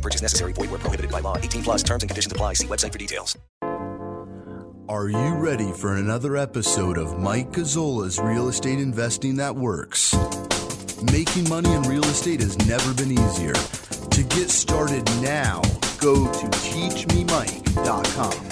Purchase necessary. Void where prohibited by law. 18 plus terms and conditions apply. See website for details. Are you ready for another episode of Mike Gazzola's Real Estate Investing That Works? Making money in real estate has never been easier. To get started now, go to teachmemike.com.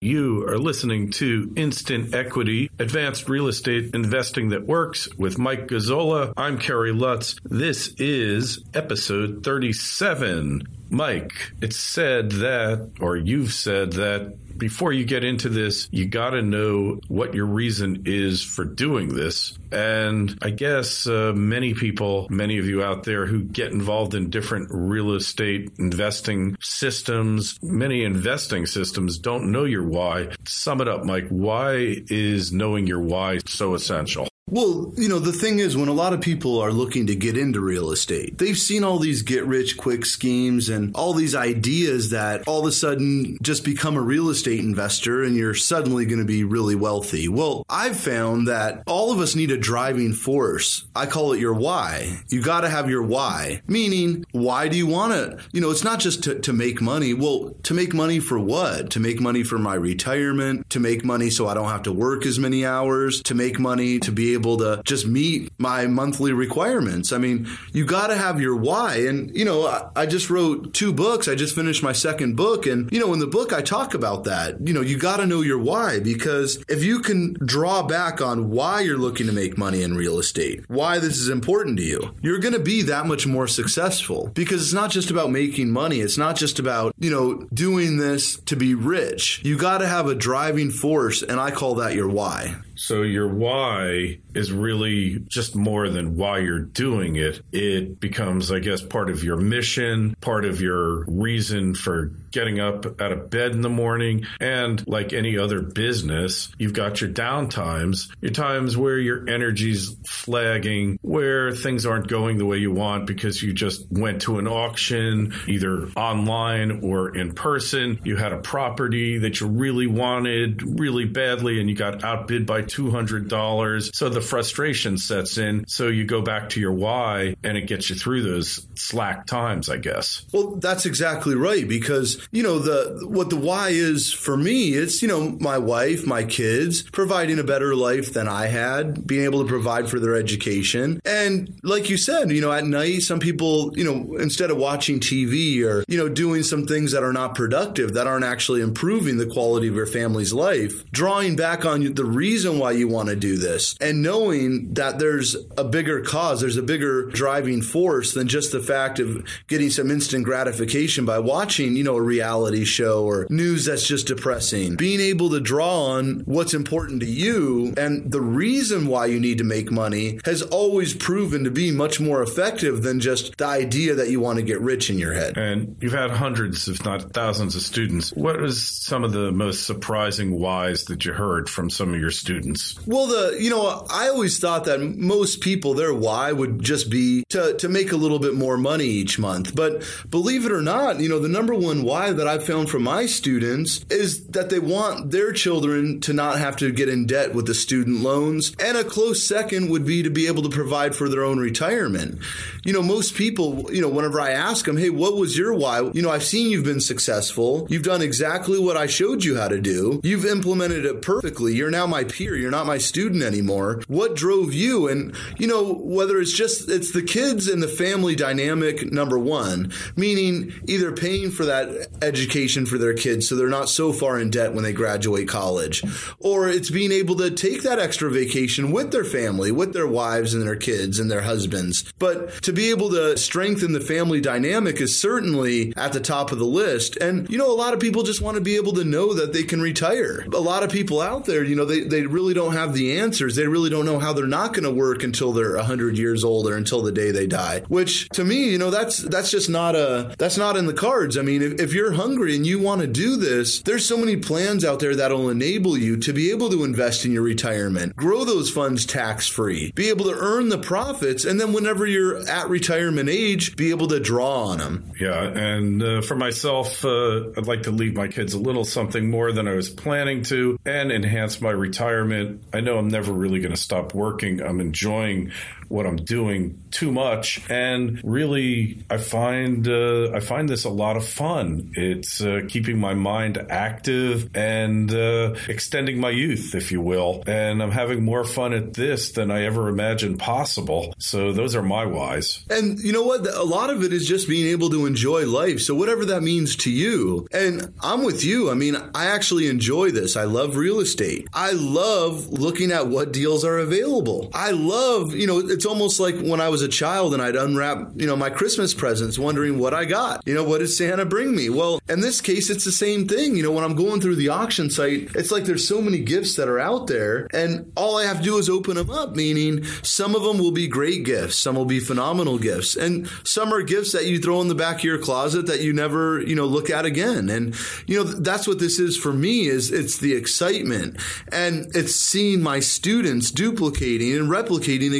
You are listening to Instant Equity, Advanced Real Estate Investing That Works with Mike Gazzola. I'm Kerry Lutz. This is episode 37. Mike, it's said that, or you've said that before you get into this, you got to know what your reason is for doing this. And I guess uh, many people, many of you out there who get involved in different real estate investing systems, many investing systems don't know your why. Sum it up, Mike. Why is knowing your why so essential? Well, you know, the thing is, when a lot of people are looking to get into real estate, they've seen all these get rich quick schemes and all these ideas that all of a sudden just become a real estate investor and you're suddenly going to be really wealthy. Well, I've found that all of us need a driving force. I call it your why. You got to have your why, meaning, why do you want to? You know, it's not just to, to make money. Well, to make money for what? To make money for my retirement, to make money so I don't have to work as many hours, to make money to be able to just meet my monthly requirements. I mean, you got to have your why. And, you know, I, I, just wrote two books. I just finished my second book. And, you know, in the book, I talk about that. You know, you got to know your why because if you can draw back on why you're looking to make money in real estate, why this is important to you, you're going to be that much more successful because it's not just about making money. It's not just about, you know, doing this to be rich. You got to have a driving force. And I call that your why. So your why is really just more than why you're doing it. It becomes, I guess, part of your mission, part of your reason for getting up out of bed in the morning. And like any other business, you've got your down times, your times where your energy's flagging, where things aren't going the way you want because you just went to an auction, either online or in person. You had a property that you really wanted really badly and you got outbid by $200. So the frustration sets in. So you go back to your why and it gets you through those slack times, I guess. Well, that's exactly right because, you know, the what the why is for me, it's, you know, my wife, my kids, providing a better life than I had, being able to provide for their education. And like you said, you know, at night some people, you know, instead of watching TV or, you know, doing some things that are not productive, that aren't actually improving the quality of your family's life, drawing back on the reason why you want to do this and knowing that there's a bigger cause, there's a bigger driving force than just the fact of getting some instant gratification by watching, you know, a reality show or news that's just depressing. Being able to draw on what's important to you and the reason why you need to make money has always proven to be much more effective than just the idea that you want to get rich in your head. And you've had hundreds, if not thousands, of students. What was some of the most surprising whys that you heard from some of your students? Well, the you know, I always thought that most people their why would just be to to make a little bit more money each month. But believe it or not, you know, the number one why that I've found from my students is that they want their children to not have to get in debt with the student loans. And a close second would be to be able to provide for their own retirement. You know, most people, you know, whenever I ask them, "Hey, what was your why?" You know, I've seen you've been successful. You've done exactly what I showed you how to do. You've implemented it perfectly. You're now my peer. You're not my student anymore. What drove you? And, you know, whether it's just, it's the kids and the family dynamic, number one, meaning either paying for that education for their kids so they're not so far in debt when they graduate college, or it's being able to take that extra vacation with their family, with their wives and their kids and their husbands. But to be able to strengthen the family dynamic is certainly at the top of the list. And, you know, a lot of people just want to be able to know that they can retire. A lot of people out there, you know, they, they really don't have the answers. They really don't don't know how they're not going to work until they're 100 years old or until the day they die. Which to me, you know, that's that's just not a that's not in the cards. I mean, if, if you're hungry and you want to do this, there's so many plans out there that'll enable you to be able to invest in your retirement, grow those funds tax free, be able to earn the profits, and then whenever you're at retirement age, be able to draw on them. Yeah, and uh, for myself, uh, I'd like to leave my kids a little something more than I was planning to and enhance my retirement. I know I'm never really going to stop working. I'm enjoying what I'm doing too much, and really, I find uh, I find this a lot of fun. It's uh, keeping my mind active and uh, extending my youth, if you will, and I'm having more fun at this than I ever imagined possible. So those are my whys. And you know what? A lot of it is just being able to enjoy life. So whatever that means to you, and I'm with you. I mean, I actually enjoy this. I love real estate. I love looking at what deals are available. I love, you know it's almost like when I was a child and I'd unwrap, you know, my Christmas presents, wondering what I got. You know, what did Santa bring me? Well, in this case, it's the same thing. You know, when I'm going through the auction site, it's like there's so many gifts that are out there, and all I have to do is open them up, meaning some of them will be great gifts, some will be phenomenal gifts, and some are gifts that you throw in the back of your closet that you never, you know, look at again. And, you know, that's what this is for me is it's the excitement and it's seeing my students duplicating and replicating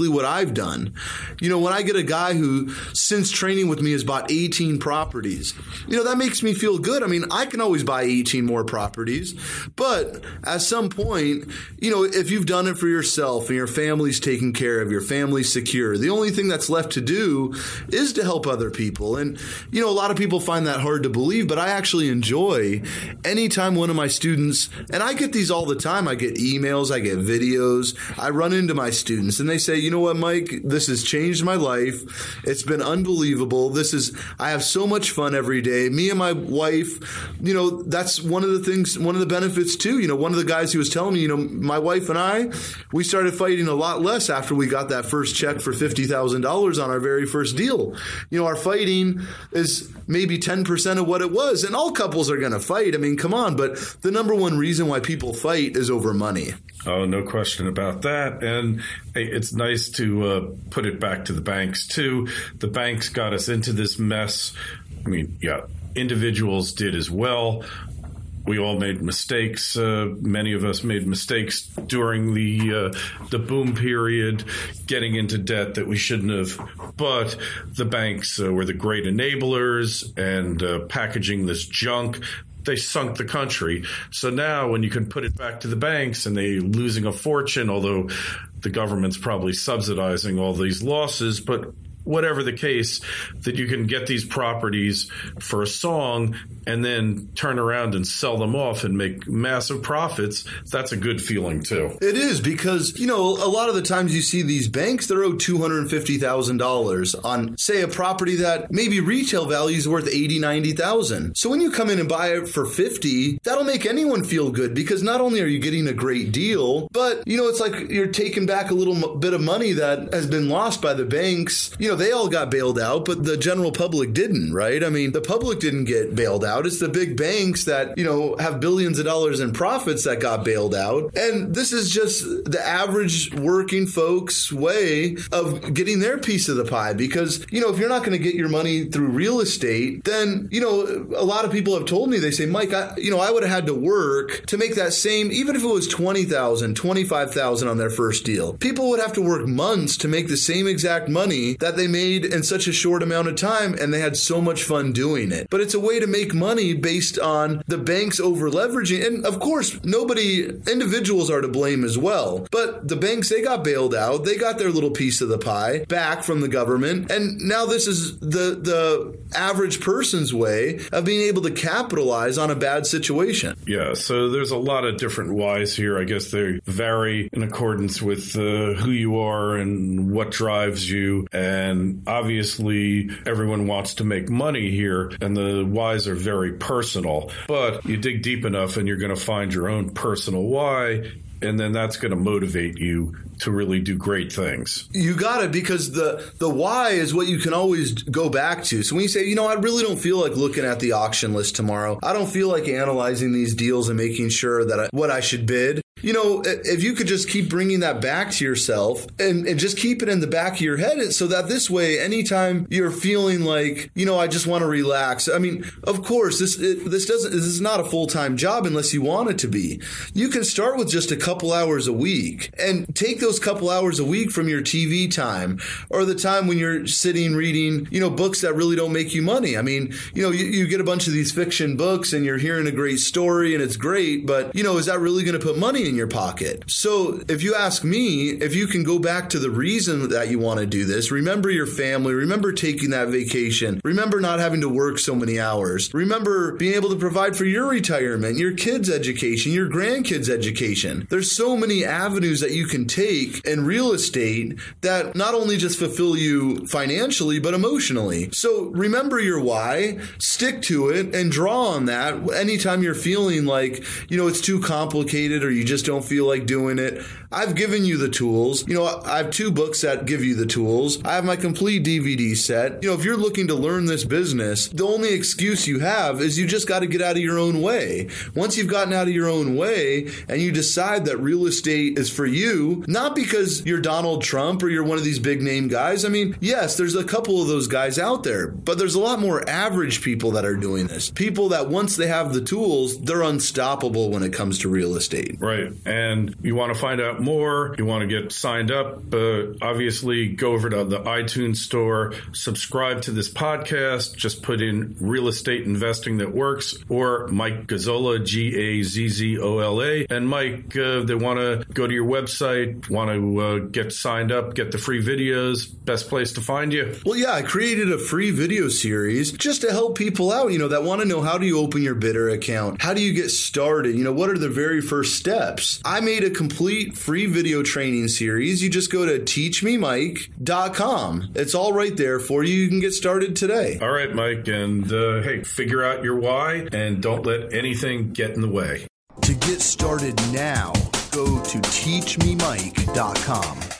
exactly what I've done. You know, when I get a guy who, since training with me, has bought 18 properties, you know, that makes me feel good. I mean, I can always buy 18 more properties, but at some point, you know, if you've done it for yourself and your family's taken care of, your family's secure, the only thing that's left to do is to help other people. And, you know, a lot of people find that hard to believe, but I actually enjoy anytime one of my students, and I get these all the time, I get emails, I get videos, I run into my students and they say, you know what, Mike, this has changed my life. It's been unbelievable. This is, I have so much fun every day. Me and my wife, you know, that's one of the things, one of the benefits too. You know, one of the guys who was telling me, you know, my wife and I, we started fighting a lot less after we got that first check for $50,000 on our very first deal. You know, our fighting is maybe 10% of what it was. And all couples are going to fight. I mean, come on. But the number one reason why people fight is over money. Oh, no question about that. And it's nice to uh, put it back to the banks, too. The banks got us into this mess. I mean, yeah, individuals did as well. We all made mistakes. Uh, many of us made mistakes during the uh, the boom period, getting into debt that we shouldn't have. But the banks uh, were the great enablers and uh, packaging this junk they sunk the country. So now when you can put it back to the banks and they losing a fortune, although the government's probably subsidizing all these losses, but whatever the case, that you can get these properties for a song and then turn around and sell them off and make massive profits, that's a good feeling too. It is because, you know, a lot of the times you see these banks, they're owed $250,000 on, say, a property that maybe retail value is worth 80, 90,000. So when you come in and buy it for 50, that'll make anyone feel good because not only are you getting a great deal, but, you know, it's like you're taking back a little bit of money that has been lost by the banks. You know, they all got bailed out, but the general public didn't, right? I mean, the public didn't get bailed out. It's the big banks that, you know, have billions of dollars in profits that got bailed out. And this is just the average working folks' way of getting their piece of the pie because, you know, if you're not going to get your money through real estate, then, you know, a lot of people have told me, they say, Mike, I, you know, I would have had to work to make that same, even if it was 20,000, 25,000 on their first deal. People would have to work months to make the same exact money that they made in such a short amount of time and they had so much fun doing it. But it's a way to make money based on the banks over leveraging. And of course, nobody, individuals are to blame as well. But the banks, they got bailed out. They got their little piece of the pie back from the government. And now this is the, the average person's way of being able to capitalize on a bad situation. Yeah. So there's a lot of different whys here. I guess they vary in accordance with uh, who you are and what drives you. And obviously, everyone wants to make money here, and the whys are very personal. But you dig deep enough, and you're going to find your own personal why and then that's going to motivate you to really do great things. You got it because the the why is what you can always go back to. So when you say, you know, I really don't feel like looking at the auction list tomorrow. I don't feel like analyzing these deals and making sure that I, what I should bid. You know, if you could just keep bringing that back to yourself and, and just keep it in the back of your head so that this way, anytime you're feeling like, you know, I just want to relax. I mean, of course, this, it, this doesn't, this is not a full time job unless you want it to be. You can start with just a couple hours a week and take those couple hours a week from your TV time or the time when you're sitting reading, you know, books that really don't make you money. I mean, you know, you, you get a bunch of these fiction books and you're hearing a great story and it's great, but, you know, is that really going to put money in your pocket? So if you ask me, if you can go back to the reason that you want to do this, remember your family, remember taking that vacation, remember not having to work so many hours, remember being able to provide for your retirement, your kids' education, your grandkids' education. There's so many avenues that you can take in real estate that not only just fulfill you financially, but emotionally. So remember your why, stick to it, and draw on that anytime you're feeling like, you know, it's too complicated or you just don't feel like doing it. I've given you the tools. You know, I have two books that give you the tools. I have my complete DVD set. You know, if you're looking to learn this business, the only excuse you have is you just got to get out of your own way. Once you've gotten out of your own way and you decide that real estate is for you, not because you're Donald Trump or you're one of these big name guys. I mean, yes, there's a couple of those guys out there, but there's a lot more average people that are doing this. People that once they have the tools, they're unstoppable when it comes to real estate. Right. And you want to find out more, you want to get signed up, uh, obviously go over to the iTunes store, subscribe to this podcast, just put in real estate investing that works or Mike Gazzola, G A Z Z O L A. And Mike, uh, they want to go to your website, want to uh, get signed up, get the free videos, best place to find you. Well, yeah, I created a free video series just to help people out, you know, that want to know how do you open your bidder account? How do you get started? You know, what are the very first steps? I made a complete free video training series. You just go to teachmemike.com. It's all right there for you. You can get started today. All right, Mike. And uh, hey, figure out your why and don't let anything get in the way. To get started now, go to teachmemike.com.